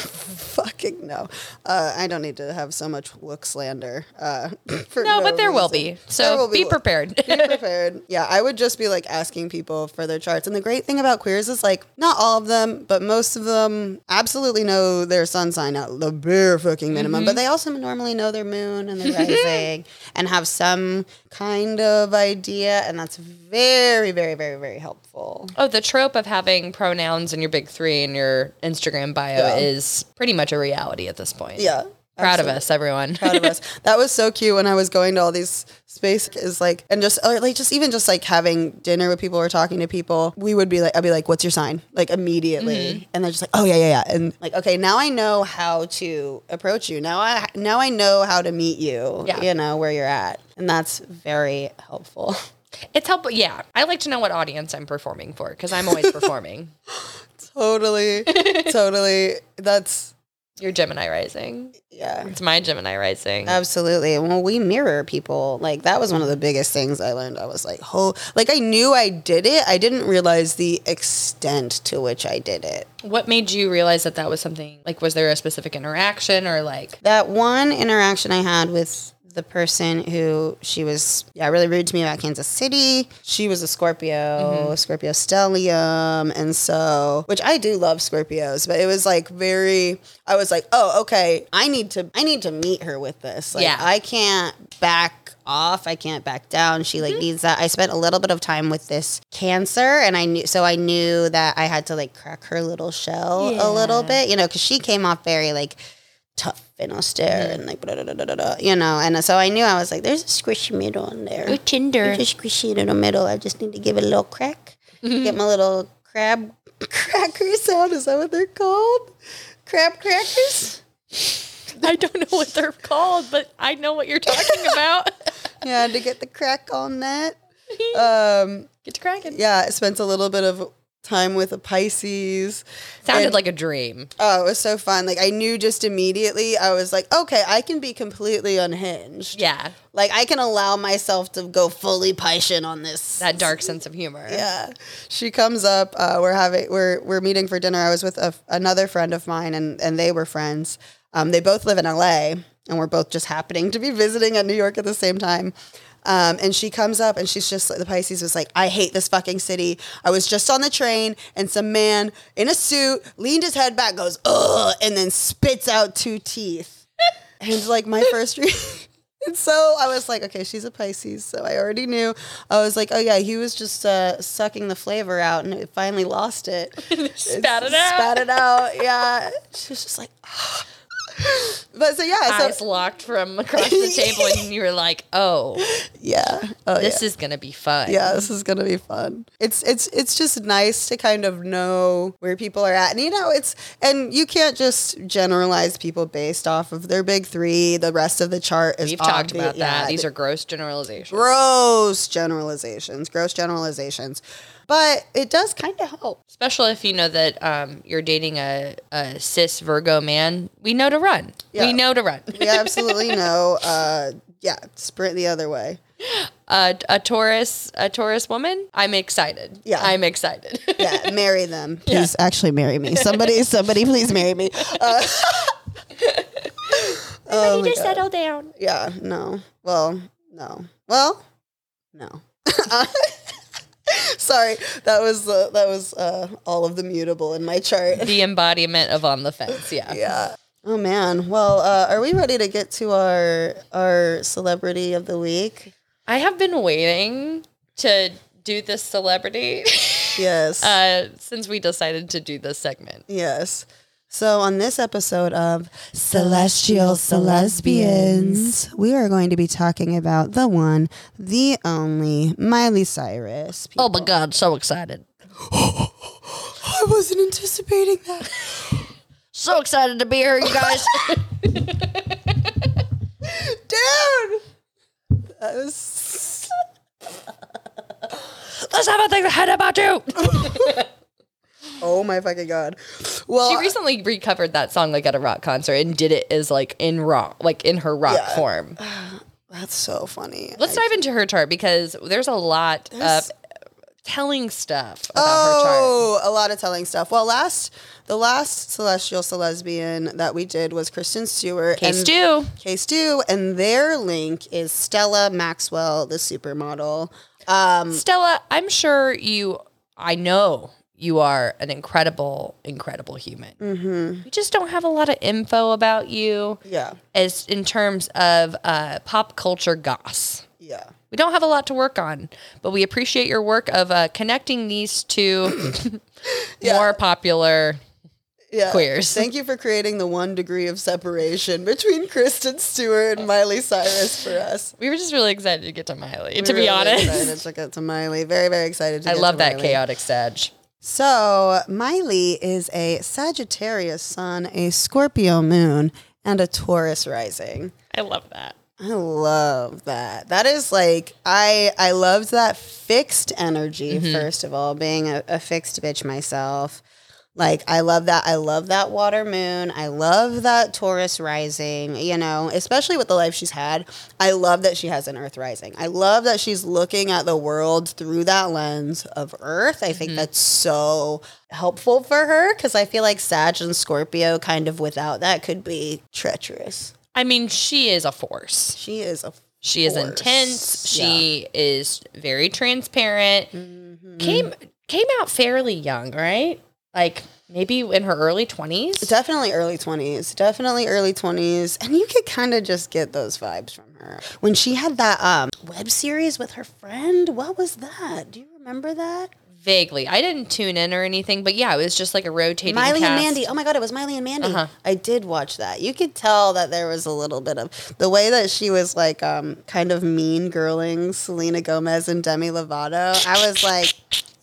fucking no. Uh, I don't need to have so much wook slander. Uh, [LAUGHS] for No, but there will be. So will be look- prepared. be prepared. [LAUGHS] Yeah, I would just be like asking people for their charts. And the great thing about queers is like not all of them, but most of them absolutely know their sun sign at the bare fucking minimum. Mm-hmm. But they also normally know their moon and their rising [LAUGHS] and have some kind of idea. And that's very, very, very, very helpful. Oh, the trope of having pronouns in your big three in your Instagram bio Yeah. is pretty much a reality at this point. Yeah. Proud absolutely. of us, everyone. proud of us. [LAUGHS] That was so cute when I was going to all these spaces, like, and just or like just even just like having dinner with people or talking to people. We would be like, I'd be like, "What's your sign?" Like immediately, Mm-hmm. and they're just like, "Oh yeah, yeah, yeah," and like, okay, now I know how to approach you. Now I now I know how to meet you. Yeah. you know where you're at, and that's very helpful. [LAUGHS] It's helpful. Yeah. I like to know what audience I'm performing for because I'm always performing. [LAUGHS] totally, totally. That's Your Gemini rising. yeah. It's my Gemini rising. Absolutely. Well, we mirror people. Like that was one of the biggest things I learned. I was like, oh, like I knew I did it. I didn't realize the extent to which I did it. what made you realize that that was something? Like, was there a specific interaction or like? That one interaction I had with the person who she was, yeah, really rude to me about Kansas City. She was a Scorpio, mm-hmm. Scorpio stellium, and so, which I do love Scorpios, but it was like very. I was like, oh, okay, I need to, I need to meet her with this. Like, Yeah. I can't back off. I can't back down. She like mm-hmm. needs that. I spent a little bit of time with this cancer, and I knew, so I knew that I had to like crack her little shell a little bit, you know, because she came off very like tough and austere and like, da, da, da, you know. And so I knew I was like, there's a squishy middle in there. Tinder. There's a squishy little middle. I just need to give it a little crack. Get my little crab [LAUGHS] cracker sound. Is that what they're called? Crab crackers? I don't know what they're called, but I know what you're talking [LAUGHS] about. Yeah, to get the crack on that. [LAUGHS] Um, Get to cracking. yeah, I spent a little bit of time with a Pisces. Sounded And- like a dream. Oh, it was so fun. Like I knew just immediately, I was like, okay, I can be completely unhinged. Yeah. Like I can allow myself to go fully Piscean on this. That dark sense of humor. Yeah, she comes up. Uh, we're having we're we're meeting for dinner. I was with a, another friend of mine, and and they were friends. Um, they both live in LA, and we're both just happening to be visiting at New York at the same time. Um, and she comes up and she's just the Pisces was like, I hate this fucking city. I was just on the train and some man in a suit leaned his head back, goes, ugh, and then spits out two teeth. [LAUGHS] and like my first re- [LAUGHS] And so I was like, okay, she's a Pisces. So I already knew. I was like, oh yeah, he was just uh, sucking the flavor out and it finally lost it. [LAUGHS] Spat it out. Spat it out. Yeah. She was just like, [LAUGHS] but so yeah, Eyes so locked from across the table, and you were like, [LAUGHS] "Oh, yeah. Oh, this yeah. is gonna be fun." yeah, this is gonna be fun. It's it's it's just nice to kind of know where people are at, and you know, it's and you can't just generalize people based off of their big three. The rest of the chart is We've talked about that. yeah, These are gross generalizations. gross generalizations, gross generalizations, but it does kind of help. Especially if you know that um, you're dating a, a cis Virgo man. We know to run. Yeah. We know to run. We absolutely know. Uh, yeah, sprint the other way. [LAUGHS] uh, a Taurus, a Taurus woman. I'm excited. Yeah. I'm excited. [LAUGHS] Yeah, marry them. Please, actually, marry me. Somebody, [LAUGHS] somebody, please marry me. Uh, oh my God. down. Yeah, no. Well, no. Well, no. [LAUGHS] Sorry, that was uh, that was uh, all of the mutable in my chart. The [LAUGHS] embodiment of on the fence. Yeah. Yeah. Oh man. Well, uh, are we ready to get to our our celebrity of the week? I have been waiting to do this celebrity Yes. [LAUGHS] uh, since we decided to do this segment. Yes. So, on this episode of Celestial Celesbians, we are going to be talking about the one, the only Miley Cyrus. Oh my God, so excited. [GASPS] I wasn't anticipating that. [GASPS] So excited to be here, you guys. [LAUGHS] Dude! That was. Let's have a think ahead about you. [LAUGHS] Oh my fucking god. Well, She recently recovered that song like at a rock concert and did it as like in rock, like in her rock Yeah. form. [SIGHS] that's so funny. Let's I- dive into her chart because there's a lot There's- of telling stuff about her chart. Oh, a lot of telling stuff. Well, last the last celestial celesbian that we did was Kristen Stewart K-Stew. Case Stew, and their link is Stella Maxwell, the supermodel. Um, Stella, I'm sure you, I know you are an incredible, incredible human. Mm-hmm. We just don't have a lot of info about you yeah, as in terms of uh, pop culture goss. yeah. We don't have a lot to work on, but we appreciate your work of uh, connecting these two [COUGHS] more popular. Yeah. Queers. Thank you for creating the one degree of separation between Kristen Stewart and Miley Cyrus for us. We were just really excited to get to Miley. to We're be really honest, excited to get to Miley. Very, very excited to I love that Miley. chaotic Sag. So, Miley is a Sagittarius sun, a Scorpio moon, and a Taurus rising. I love that. I love that. That is like I I loved that fixed energy mm-hmm. first of all, being a, a fixed bitch myself. Like I love that. I love that water moon. I love that Taurus rising, you know, especially with the life she's had. I love that she has an earth rising. I love that she's looking at the world through that lens of earth. I think that's so helpful for her cuz I feel like Sag and Scorpio kind of without that could be treacherous. I mean, she is a force. She is a She is intense. Yeah. She is very transparent. Mm-hmm. Came came out fairly young, right? Like maybe in her early twenties. Definitely early 20s. Definitely early 20s. And you could kind of just get those vibes from her. When she had that um, web series with her friend, what was that? Do you remember that? Vaguely, I didn't tune in or anything, but yeah, it was just like a rotating. Miley and. Mandy. Oh my God, it was Miley and Mandy. Uh-huh. I did watch that. You could tell that there was a little bit of the way that she was like um, kind of mean girling Selena Gomez and Demi Lovato. I was like,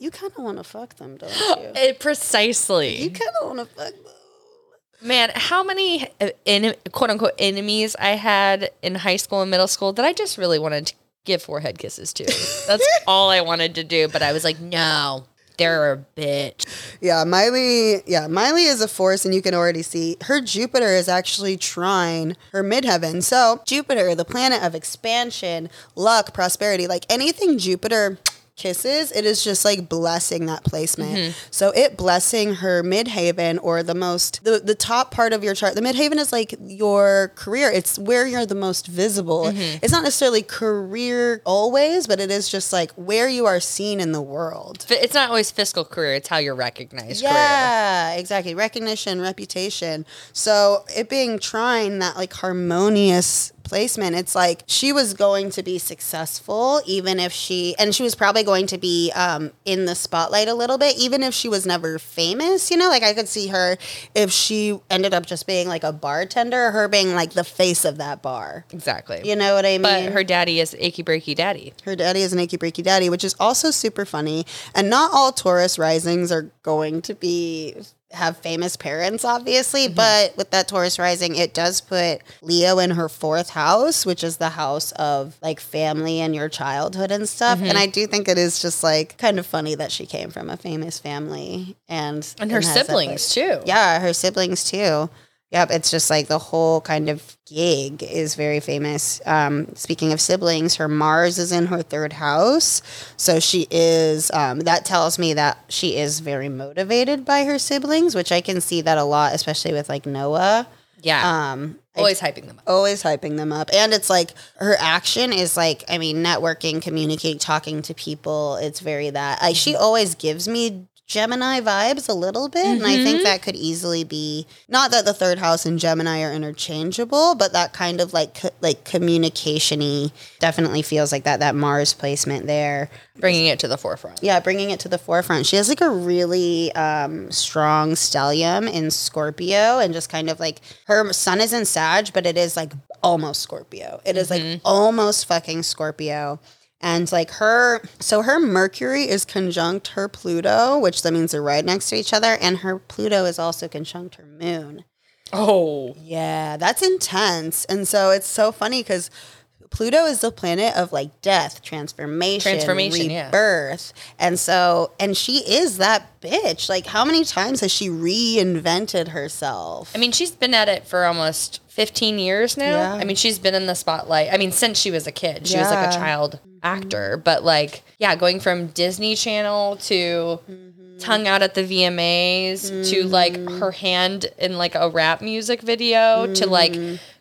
you kind of want to fuck them, don't [LAUGHS] you? It, Eh, precisely. You kind of want to fuck them. Man, how many uh, en- quote unquote enemies I had in high school and middle school that I just really wanted to give forehead kisses to. [LAUGHS] That's all I wanted to do, but I was like, no, they're a bitch. Yeah, Miley. Yeah, Miley is a force, and you can already see her Jupiter is actually trine her midheaven. So Jupiter, the planet of expansion, luck, prosperity, like anything Jupiter kisses, it is just like blessing that placement. Mm-hmm. So it blessing her midheaven or the most the the top part of your chart. The midheaven is like your career. It's where you're the most visible. Mm-hmm. It's not necessarily career always, but it is just like where you are seen in the world. It's not always fiscal career, it's how you're recognized career. Yeah, exactly. Recognition, reputation. So it being trine that like harmonious placement, it's like she was going to be successful, even if she, and she was probably going to be um, in the spotlight a little bit, even if she was never famous. You know, like I could see her if she ended up just being like a bartender, her being like the face of that bar. Exactly. You know what I mean? But her daddy is achy breaky daddy. Her daddy is an achy breaky daddy, which is also super funny. And not all Taurus risings are going to be have famous parents, obviously. Mm-hmm. But with that Taurus rising, it does put Leo in her fourth house, which is the house of like family and your childhood and stuff. And mm-hmm. I do think it is just like kind of funny that she came from a famous family and And her that, siblings like- too. yeah, her siblings too. Yep, it's just like the whole kind of gig is very famous. Um, speaking of siblings, her Mars is in her third house, so she is. Um, that tells me that she is very motivated by her siblings, which I can see that a lot, especially with like Noah. Yeah. Um, Always hyping them up. always hyping them up and it's like her action is like i mean networking communicate talking to people it's very that like she always gives me gemini vibes a little bit and i think that could easily be not that the third house and gemini are interchangeable but that kind of like co- like communication-y definitely feels like that that mars placement there Bringing it to the forefront. yeah, bringing it to the forefront. She has like a really um, strong stellium in Scorpio, and just kind of like her sun is in Sag, but it is like almost Scorpio. It is like almost fucking Scorpio. And like her, so her Mercury is conjunct her Pluto, which that means they're right next to each other, and her Pluto is also conjunct her moon. Oh. Yeah, that's intense. And so it's so funny because Pluto is the planet of like death, transformation, Transformation, yeah. rebirth. And so, and she is that bitch. Like, how many times has she reinvented herself? I mean, she's been at it for almost 15 years now. Yeah. I mean, she's been in the spotlight. I mean, since she was a kid, she was like a Yeah. child mm-hmm. actor. But like, yeah, going from Disney Channel to mm-hmm. tongue out at the VMAs to mm-hmm. like her hand in like a rap music video to like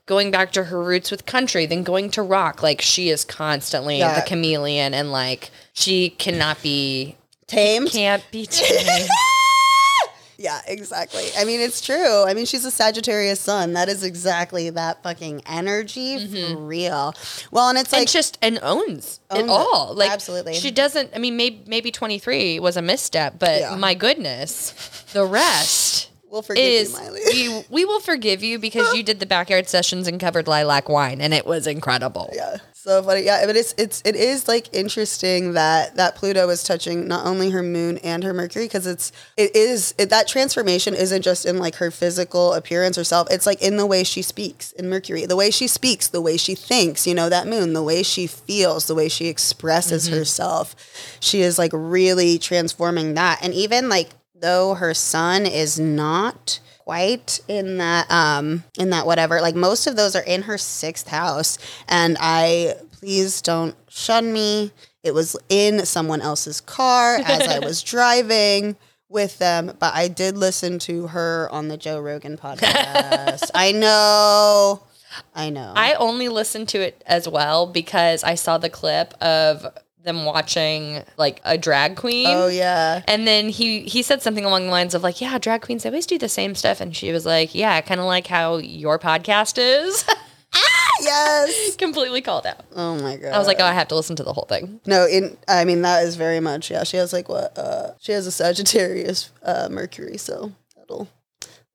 going back to her roots with country, then going to rock. Like, she is constantly Yeah. the chameleon and like, she cannot be, Tamed? can't be tamed. [LAUGHS] Yeah, exactly. I mean, it's true. I mean, she's a Sagittarius sun. That is exactly that fucking energy for mm-hmm. real. Well, and it's and like, just and owns, Owns it it. all. Like Absolutely. she doesn't. I mean, maybe maybe twenty three was a misstep, but Yeah. my goodness, the rest we'll forgive is you, Miley. we we will forgive you because you did the backyard sessions and covered lilac wine, and it was incredible. Yeah, so funny. Yeah, but it's it's it is like interesting that that Pluto is touching not only her moon and her Mercury because it's it is it, that transformation isn't just in like her physical appearance herself. It's like in the way she speaks in Mercury, the way she speaks, the way she thinks. You know that moon, the way she feels, the way she expresses mm-hmm. herself. She is like really transforming that, and even like though her sun is not quite in that um in that whatever. Like most of those are in her sixth house and i please don't shun me. It was in someone else's car [LAUGHS] as i was driving with them but i did listen to her on the joe rogan podcast. [LAUGHS] I know. I know. I only listened to it as well because I saw the clip of them watching like a drag queen. oh yeah And then he he said something along the lines of like, yeah, drag queens always do the same stuff, and she was like, yeah, kind of like how your podcast is. [LAUGHS] yes [LAUGHS] Completely called out. oh my god I was like, oh, I have to listen to the whole thing. No, in I mean that is very much yeah. She has like what uh she has a Sagittarius uh Mercury, so that'll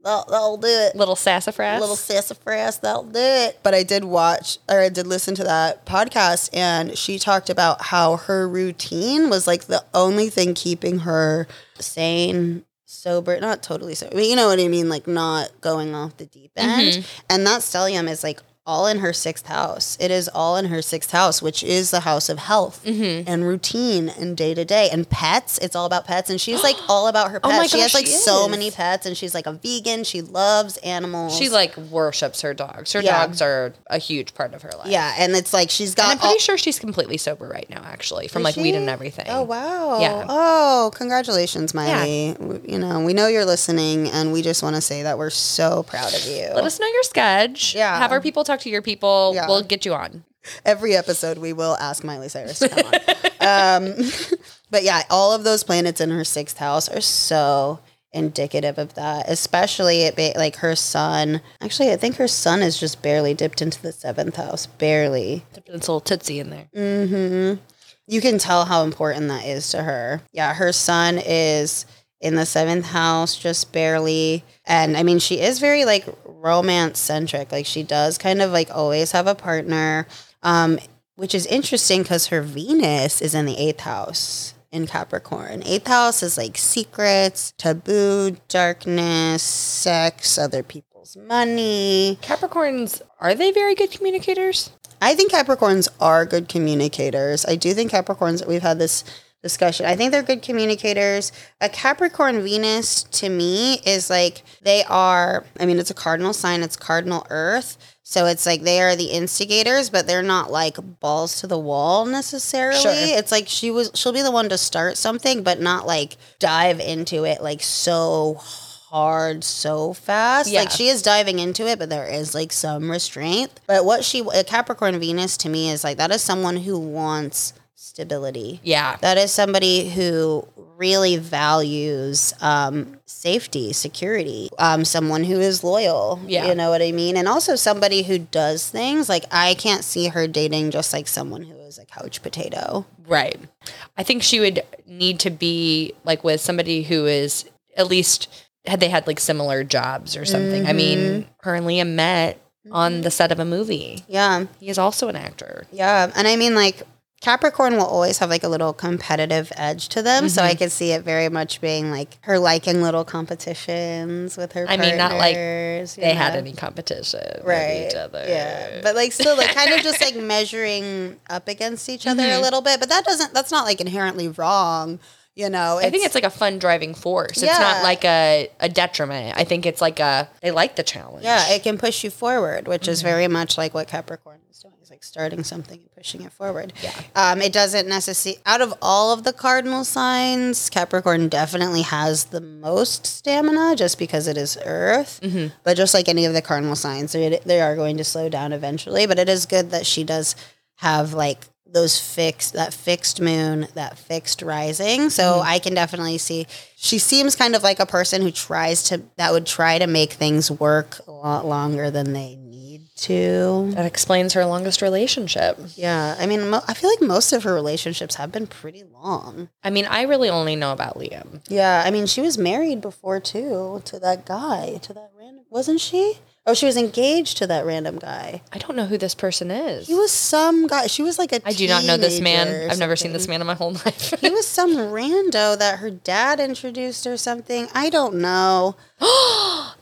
that'll, that'll do it. Little sassafras. Little sassafras, that'll do it. But I did watch or I did listen to that podcast and she talked about how her routine was like the only thing keeping her sane, sober, not totally sober, but you know what I mean, like not going off the deep end. Mm-hmm. And that stellium is like all in her sixth house. It is all in her sixth house, which is the house of health mm-hmm. and routine and day to day and pets. It's all about pets, and she's like [GASPS] all about her pets. Oh my she has like she so many pets, and she's like a vegan. She loves animals. She like worships her dogs. Her Yeah. dogs are a huge part of her life. yeah, and it's like she's got. And I'm pretty all- sure she's completely sober right now, actually, from Is like weed and everything. Oh wow! Yeah. Oh, congratulations, Miley. W- You know, we know you're listening, and we just want to say that we're so proud of you. Let us know your sketch. Yeah. Have our people talk to your people. Yeah. We'll get you on. Every episode, we will ask Miley Cyrus to come on. [LAUGHS] um, [LAUGHS] but yeah, all of those planets in her sixth house are so indicative of that. Especially it be, like her sun. Actually, I think her sun is just barely dipped into the seventh house. Barely. Dipped It's a little tootsie in there. Mm-hmm. you can tell how important that is to her. Yeah, her sun is in the seventh house, just barely. And I mean, she is very like romance centric. Like she does kind of like always have a partner, um, which is interesting because her Venus is in the eighth house in Capricorn. Eighth house is like secrets, taboo, darkness, sex, other people's money. Capricorns, are they very good communicators? I think Capricorns are good communicators. I do think Capricorns, we've had this discussion. I think they're good communicators. A Capricorn Venus to me is like they are, I mean, it's a cardinal sign, it's cardinal earth. So it's like they are the instigators, but they're not like balls to the wall necessarily. Sure. It's like she was she'll be the one to start something, but not like dive into it like so hard so fast. Yeah. Like she is diving into it, but there is like some restraint. But what she a Capricorn Venus to me is like that is someone who wants stability. Yeah. That is somebody who really values um, safety, security. Um, someone who is loyal. Yeah. You know what I mean? And also somebody who does things. Like I can't see her dating just like someone who is a couch potato. Right. I think she would need to be like with somebody who is at least had they had like similar jobs or something. I mean, her and Liam met on the set of a movie. Yeah. He is also an actor. Yeah. And I mean like Capricorn will always have like a little competitive edge to them, so I Mm-hmm. could see it very much being like her liking little competitions with her. I mean, not like partners, They had any competition right with each other. Yeah, but like still, like kind of just like measuring up against each other Mm-hmm. a little bit. But that doesn't. That's not like inherently wrong. You know, I think it's like a fun driving force. It's not like a, a detriment. I think it's like a they like the challenge. Yeah, it can push you forward, which Mm-hmm. is very much like what Capricorn is doing. It's like starting something and pushing it forward. Yeah. Um, it doesn't necessarily, out of all of the cardinal signs, Capricorn definitely has the most stamina just because it is Earth. Mm-hmm. But just like any of the cardinal signs, they, they are going to slow down eventually. But it is good that she does have like those fixed that fixed moon that fixed rising so Mm-hmm. i can definitely see she seems kind of like a person who tries to that would try to make things work a lot longer than they need to That explains her longest relationship. yeah i mean mo- i feel like most of her relationships have been pretty long I mean, I really only know about Liam. yeah i mean she was married before too to that guy to that random wasn't she oh she was engaged to that random guy I don't know who this person is. he was some guy she was like a I do not know this man. I've never seen this man in my whole [LAUGHS] life. He was some rando that her dad introduced or something. I don't know. [GASPS]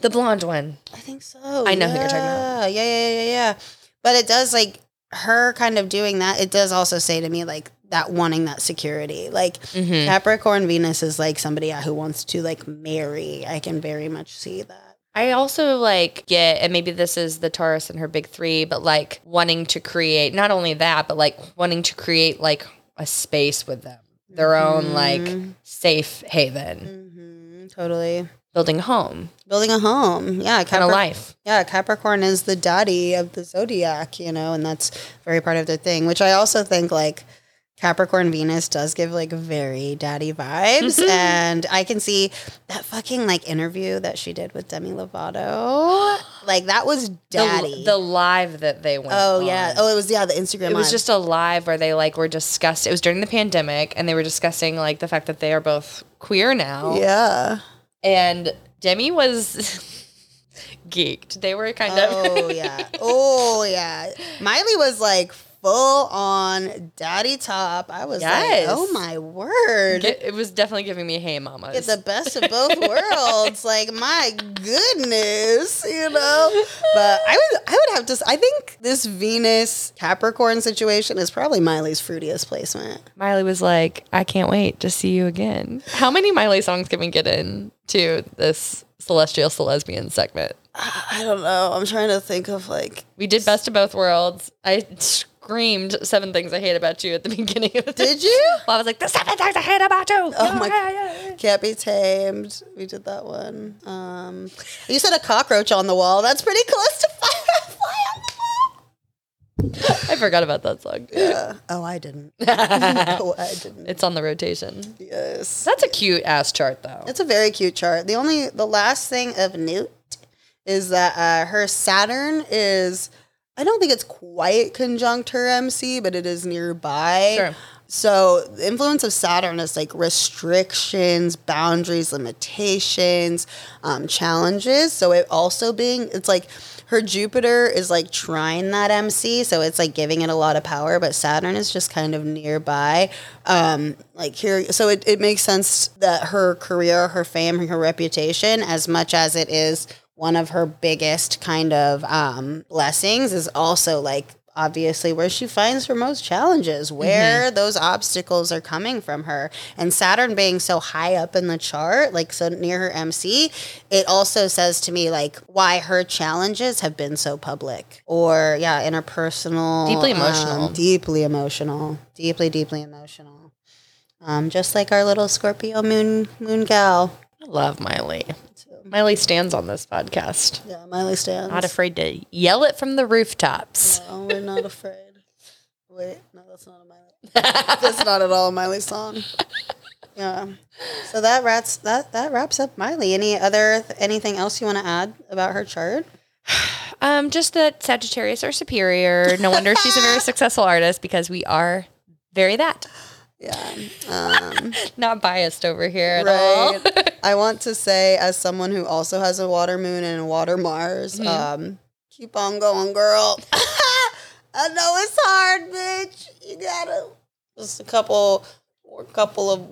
the blonde one. I think so. I know who you're talking about. Yeah, yeah, yeah, yeah, yeah. But it does like her kind of doing that. It does also say to me like that wanting that security. Like Mm-hmm. Capricorn Venus is like somebody who wants to like marry. I can very much see that. I also like get, and maybe this is the Taurus and her big three, but like wanting to create not only that, but like wanting to create like a space with them, their own like safe haven, hmm totally. building a home, Building a home. Yeah, kind of life. Yeah, Capricorn is the daddy of the zodiac, you know, and that's very part of their thing, which I also think like Capricorn Venus does give like very daddy vibes. Mm-hmm. and I can see that fucking like interview that she did with Demi Lovato. [GASPS] Like that was daddy. the live that they went. oh, yeah. Oh, it was, yeah, the Instagram. It was just a live where they like were discussing. It was during the pandemic, and they were discussing like the fact that they are both queer now. Yeah. And Demi was [LAUGHS] geeked. They were kind of. Oh, yeah. [LAUGHS] Oh, yeah. Miley was like full on daddy top. I was Yes. like, oh my word. It was definitely giving me hey mama. get the best of both [LAUGHS] worlds. Like my goodness, you know. But I would, I would have to. I think this Venus Capricorn situation is probably Miley's fruitiest placement. Miley was like, I can't wait to see you again. How many Miley songs can we get in to this celestial lesbian segment? I don't know. I'm trying to think of like. We did best of both worlds. I screamed seven things I hate about you at the [LAUGHS] beginning of the Did you? Well, I was like, the seven things I hate about you. Oh my- Yeah, yeah, yeah. Can't be tamed. We did that one. Um, you said a cockroach on the wall. That's pretty close to [LAUGHS] firefly on the wall. I forgot about that song. Yeah. Oh, I didn't. [LAUGHS] no, I didn't. It's on the rotation. Yes. That's a cute ass chart, though. It's a very cute chart. The only the last thing of Newt is that uh, her Saturn is I don't think it's quite conjunct her MC, but it is nearby. Sure. So the influence of Saturn is like restrictions, boundaries, limitations, um, challenges. So it also being it's like her Jupiter is like trine that MC, so it's like giving it a lot of power, but Saturn is just kind of nearby. Um, like here, so it, it makes sense that her career, her fame, her reputation, as much as it is one of her biggest kind of um, blessings, is also like obviously where she finds her most challenges, where those obstacles are coming from her. And Saturn being so high up in the chart, like so near her MC, it also says to me like why her challenges have been so public or yeah, interpersonal, Deeply um, emotional. deeply emotional, deeply, deeply emotional. Um, just like our little Scorpio moon moon gal. I love Miley. Miley stands on this podcast. Yeah, Miley stands. Not afraid to yell it from the rooftops. No, we're not [LAUGHS] afraid. Wait, no, that's not a Miley. [LAUGHS] that's not at all a Miley song. Yeah. So that wraps that that wraps up Miley. Any other anything else you want to add about her chart? [SIGHS] Um, just that Sagittarius are superior. No wonder she's a very [LAUGHS] successful artist because we are very that. Yeah. Um, [LAUGHS] Not biased over here at all. right. I want to say, as someone who also has a water moon and a water Mars, um, keep on going, girl. [LAUGHS] I know it's hard, bitch. You gotta Just a couple, a couple of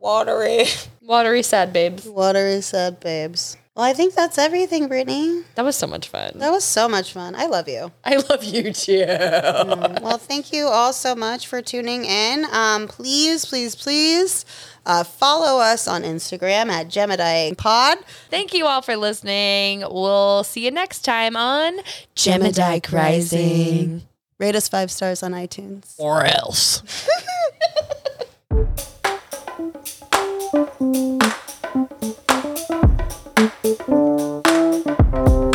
watery, Watery sad babes. watery sad babes. Well, I think that's everything, Brittany. That was so much fun. That was so much fun. I love you. I love you too. Mm, well, thank you all so much for tuning in. Um, please, please, please uh, follow us on Instagram at Gemini Pod. Thank you all for listening. We'll see you next time on Gemini Rising. Rate us five stars on iTunes. Or else. [LAUGHS] Música